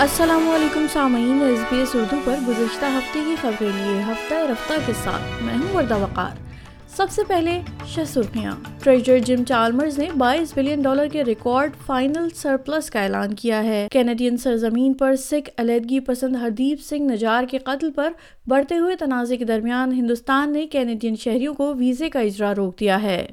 السلام علیکم سامعین ایس بی ایس اردو پر گزشتہ ہفتے کی خبریں لیے، ہفتہ رفتہ کے ساتھ میں ہوں وردہ وقار۔ سب سے پہلے شہ سرخیاں ٹریجر جم چارمرز نے بائیس بلین ڈالر کے ریکارڈ فائنل سرپلس کا اعلان کیا ہے۔ کینیڈین سرزمین پر سکھ علیحدگی پسند ہردیپ سنگھ نجار کے قتل پر بڑھتے ہوئے تنازع کے درمیان ہندوستان نے کینیڈین شہریوں کو ویزے کا اجرا روک دیا ہے۔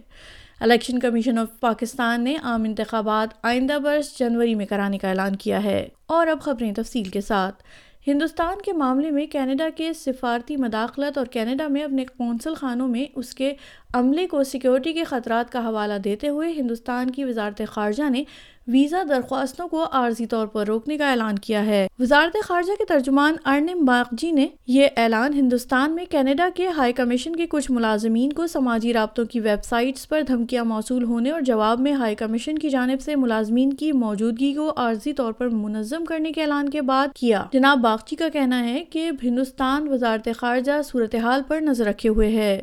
الیکشن کمیشن آف پاکستان نے عام انتخابات آئندہ برس جنوری میں کرانے کا اعلان کیا ہے اور اب خبریں تفصیل کے ساتھ۔ ہندوستان کے معاملے میں کینیڈا کے سفارتی مداخلت اور کینیڈا میں اپنے قونصل خانوں میں اس کے عملے کو سیکیورٹی کے خطرات کا حوالہ دیتے ہوئے ہندوستان کی وزارت خارجہ نے ویزا درخواستوں کو عارضی طور پر روکنے کا اعلان کیا ہے۔ وزارت خارجہ کے ترجمان ارنم باغجی نے یہ اعلان ہندوستان میں کینیڈا کے ہائی کمیشن کے کچھ ملازمین کو سماجی رابطوں کی ویب سائٹس پر دھمکیاں موصول ہونے اور جواب میں ہائی کمیشن کی جانب سے ملازمین کی موجودگی کو عارضی طور پر منظم کرنے کے اعلان کے بعد کیا۔ جناب باغچی کا کہنا ہے کہ ہندوستان وزارت خارجہ صورتحال پر نظر رکھے ہوئے ہے۔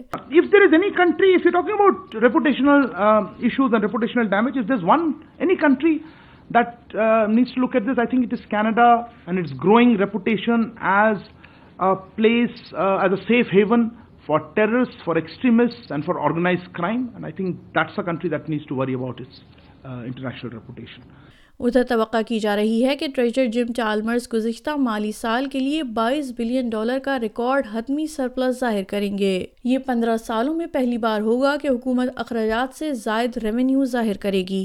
That uh, needs to look at this. I think it is Canada and its growing reputation as a place, uh, as a safe haven for terrorists, for extremists, and for organized crime. And I think that's a country that needs to worry about its uh, international reputation. ادھر توقع کی جا رہی ہے کہ treasure جم چالمرز گزشتہ مالی سال کے لیے بائیس بلین ڈالر کا ریکارڈ حتمی سرپلس ظاہر کریں گے یہ پندرہ سالوں میں پہلی بار ہوگا کہ حکومت اخراجات سے زائد ریونیو ظاہر کرے گی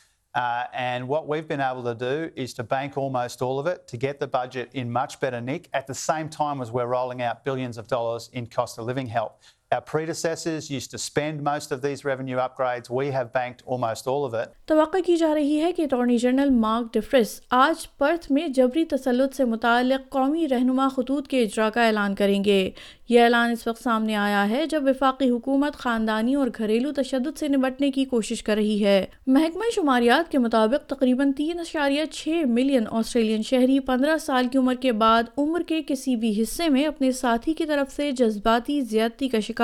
Uh, and what we've been able to do is to bank almost all of it to get the budget in much better nick at the same time as we're rolling out billions of dollars in cost of living help. Our predecessors used to spend most of these revenue upgrades. We have banked almost all of it. توقع کی جا رہی ہے کہ attorney general Mark Dreyfus آج Perth میں جبری تسلط سے متعلق قومی رہنما خطوط کے اجرا کا اعلان کریں گے یہ اعلان اس وقت سامنے آیا ہے جب وفاقی حکومت خاندانی اور گھریلو تشدد سے نمٹنے کی کوشش کر رہی ہے محکمہ شماریات کے مطابق تقریباً تین اشاریہ چھ ملین آسٹریلین شہری پندرہ سال کی عمر کے بعد عمر کے کسی بھی حصے میں اپنے ساتھی کی طرف سے جذباتی زیادتی کا شکار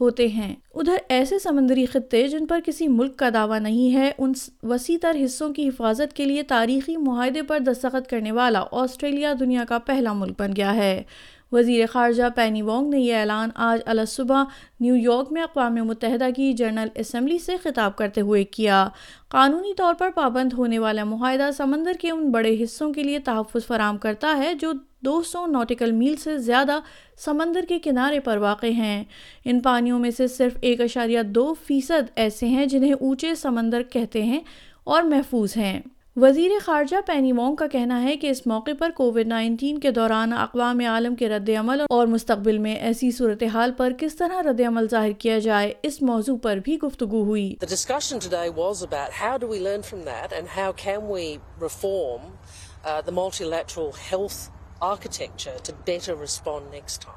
ہوتے ہیں۔ ادھر ایسے سمندری خطے جن پر کسی ملک کا دعویٰ نہیں ہے، ان وسیع تر حصوں کی حفاظت کے لیے تاریخی معاہدے پر دستخط کرنے والا آسٹریلیا دنیا کا پہلا ملک بن گیا ہے۔ وزیر خارجہ پینی وانگ نے یہ اعلان آج صبح نیو یارک میں اقوام متحدہ کی جنرل اسمبلی سے خطاب کرتے ہوئے کیا۔ قانونی طور پر پابند ہونے والا معاہدہ سمندر کے ان بڑے حصوں کے لیے تحفظ فراہم کرتا ہے جو دو سو نوٹیکل میل سے زیادہ سمندر کے کنارے پر واقع ہیں۔ ان پانیوں میں سے صرف ایک اشاریہ دو فیصد ایسے ہیں جنہیں اونچے سمندر کہتے ہیں اور محفوظ ہیں۔ وزیر خارجہ پینی وانگ کا کہنا ہے کہ اس موقع پر کووڈ نائنٹین کے دوران اقوام عالم کے رد عمل اور مستقبل میں ایسی صورتحال پر کس طرح رد عمل ظاہر کیا جائے، اس موضوع پر بھی گفتگو ہوئی۔ The architecture to better respond next time.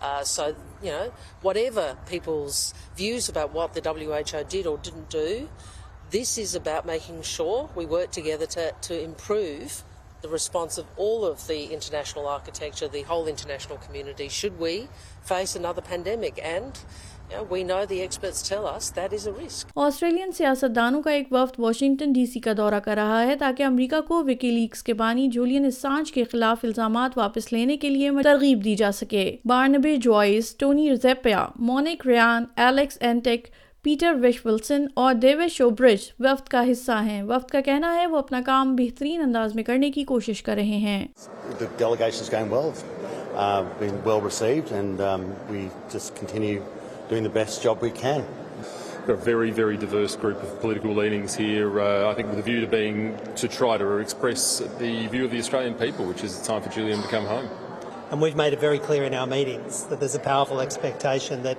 Uh, so, you know, whatever people's views about what the WHO did or didn't do, this is about making sure we work together to, to improve the response of all of the international architecture, the whole international community, should we face another pandemic. And Australian سیاستدانوں کا ایک وفد Washington D C کا دورہ کر رہا ہے تاکہ امریکہ کو وکی لیکس کے بانی جولین اسانج کے خلاف الزامات واپس لینے کے لیے ترغیب دی جا سکے Barnaby Joyce Tony Zappia Monique Ryan Alex Antic Peter وش ولسن اور دیوش شوبرج وفد کا حصہ ہیں وفد کا کہنا ہے وہ اپنا کام بہترین انداز میں کرنے کی کوشش کر رہے ہیں doing the best job we can. We've got a very, very diverse group of political leanings here. Uh, I think with a view to being to try to express the view of the Australian people, which is it's time for Julian to come home. And we've made it very clear in our meetings that there's a powerful expectation that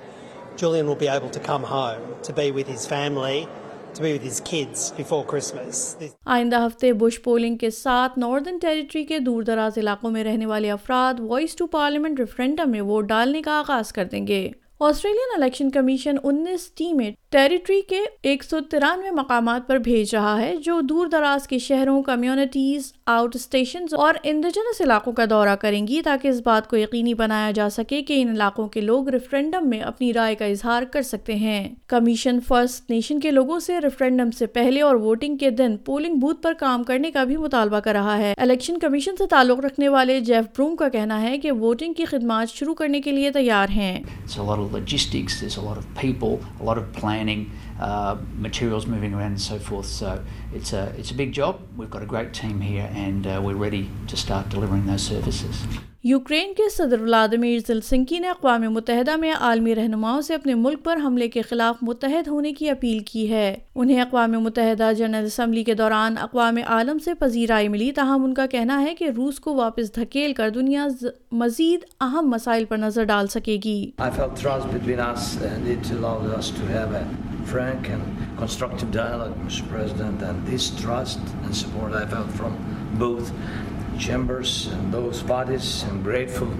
Julian will be able to come home to be with his family to be with his kids before Christmas. آئندہ ہفتے Bush polling کے ساتھ northern territory کے دور دراز علاقوں میں رہنے والے افراد وائس ٹو پارلیمنٹ ریفرینڈم میں ووٹ ڈالنے کا آغاز کر دیں گے آسٹریلین الیکشن کمیشن انیس ٹیمیں ٹیریٹری کے ایک سو ترانوے مقامات پر بھیج رہا ہے، جو دور دراز کے شہروں، کمیونٹیز، آؤٹ اسٹیشنز اور انڈیجنس علاقوں کا دورہ کریں گی تاکہ اس بات کو یقینی بنایا جا سکے کہ ان علاقوں کے لوگ ریفرینڈم میں اپنی رائے کا اظہار کر سکتے ہیں۔ کمیشن فرسٹ نیشن کے لوگوں سے ریفرینڈم سے پہلے اور ووٹنگ کے دن پولنگ بوتھ پر کام کرنے کا بھی مطالبہ کر رہا ہے۔ الیکشن کمیشن سے تعلق رکھنے والے جیف بروم کا کہنا ہے کہ ووٹنگ کی خدمات شروع کرنے کے لیے تیار ہیں۔ Logistics, there's a lot of people, a lot of planning, uh, materials moving around and so forth. So it's a, it's a big job. We've got a great team here and uh, we're ready to start delivering those services. Ukraine کے صدر ولادمیر زلسنکی نے اقوام متحدہ میں عالمی رہنماؤں سے اپنے ملک پر حملے کے خلاف متحد ہونے کی اپیل کی ہے انہیں اقوام متحدہ جنرل اسمبلی کے دوران اقوام عالم سے پذیرائی ملی تاہم ان کا کہنا ہے کہ روس کو واپس دھکیل کر دنیا مزید اہم مسائل پر نظر ڈال سکے گی Frank and constructive dialogue, Mr. President, and this trust and support I felt from both chambers and those bodies. I'm grateful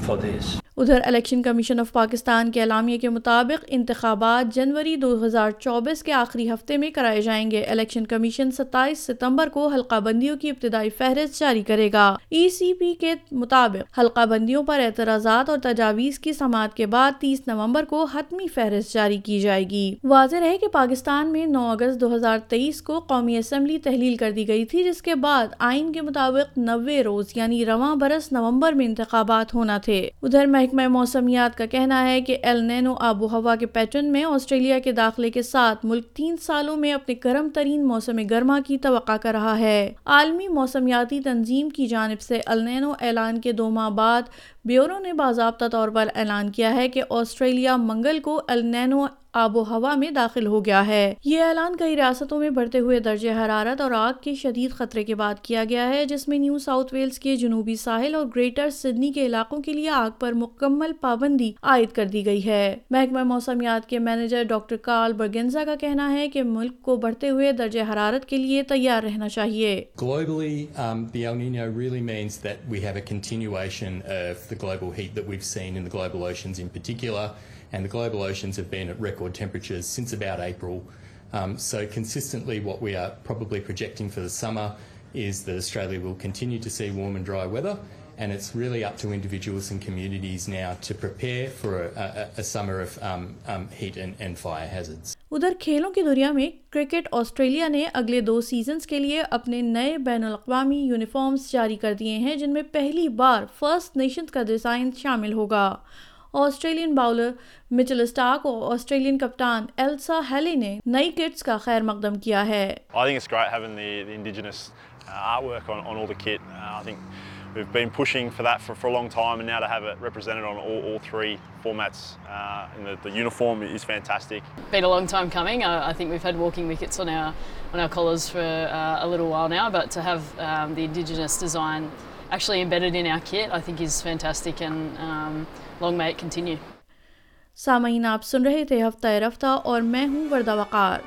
for this. ادھر الیکشن کمیشن آف پاکستان کے اعلامیے کے مطابق انتخابات جنوری دو ہزار چوبیس کے آخری ہفتے میں کرائے جائیں گے۔ الیکشن کمیشن ستائیس ستمبر کو حلقہ بندیوں کی ابتدائی فہرست جاری کرے گا۔ ای سی پی کے مطابق حلقہ بندیوں پر اعتراضات اور تجاویز کی سماعت کے بعد تیس نومبر کو حتمی فہرست جاری کی جائے گی۔ واضح رہے کہ پاکستان میں نو اگست دو ہزار تیئیس کو قومی اسمبلی تحلیل کر دی گئی تھی، جس کے بعد آئین کے مطابق نوے روز یعنی رواں برس نومبر میں انتخابات ہونا تھے۔ ادھر محکمہ موسمیات کا کہنا ہے کہ ایل نینو آب و ہوا کے پیٹرن میں آسٹریلیا کے داخلے کے ساتھ ملک تین سالوں میں اپنے گرم ترین موسم گرما کی توقع کر رہا ہے۔ عالمی موسمیاتی تنظیم کی جانب سے النینو اعلان کے دو ماہ بعد بیورو نے باضابطہ طور پر اعلان کیا ہے کہ آسٹریلیا منگل کو النینو آب و ہوا میں داخل ہو گیا ہے۔ یہ اعلان کئی ریاستوں میں بڑھتے ہوئے درجہ حرارت اور آگ کے شدید خطرے کے بعد کیا گیا ہے جس میں نیو ساؤتھ ویلز کے جنوبی ساحل اور گریٹر سڈنی کے علاقوں کے لیے آگ پر مکمل پابندی عائد کر دی گئی ہے۔ محکمہ موسمیات کے مینیجر ڈاکٹر کارل برگنزا کا کہنا ہے کہ ملک کو بڑھتے ہوئے درجہ حرارت کے لیے تیار رہنا چاہیے۔ Globally, um, the El Nino really means that we have a continuation of the global heat that we've seen in the global oceans in particular, and the global oceans have been at record temperatures since about April. Um, so consistently what we are probably projecting for the summer is that Australia will continue to see warm and dry weather, and it's really up to individuals and communities now to prepare for a, a, a summer of um, um, heat and, and fire hazards. ادھر کھیلوں کی دنیا میں cricket Australia نے اگلے دو seasons کے لیے اپنے نئے بین الاقوامی یونیفارمز جاری کر دیے ہیں جن میں پہلی بار فرسٹ نیشنز کا ڈیزائن شامل ہوگا آسٹریلین باؤلر مچل اسٹارک اور آسٹریلین کپتان ایلسا ہیلی نے نئی کٹس کا خیر مقدم کیا ہے I think it's great having the, the indigenous uh, artwork on, on all the kit. Uh, I think we've been pushing for that for, for a long time, and now to have it represented on all, all three formats uh, in the, the uniform is fantastic. been a long time coming. I, I think we've had walking wickets on our on our collars for uh, a little while now, but to have um, the indigenous design actually embedded in our kit, I think is fantastic, and um, long may it continue. سامعین آپ سن رہے تھے ہفتہ رفتہ اور میں ہوں وردہ وقار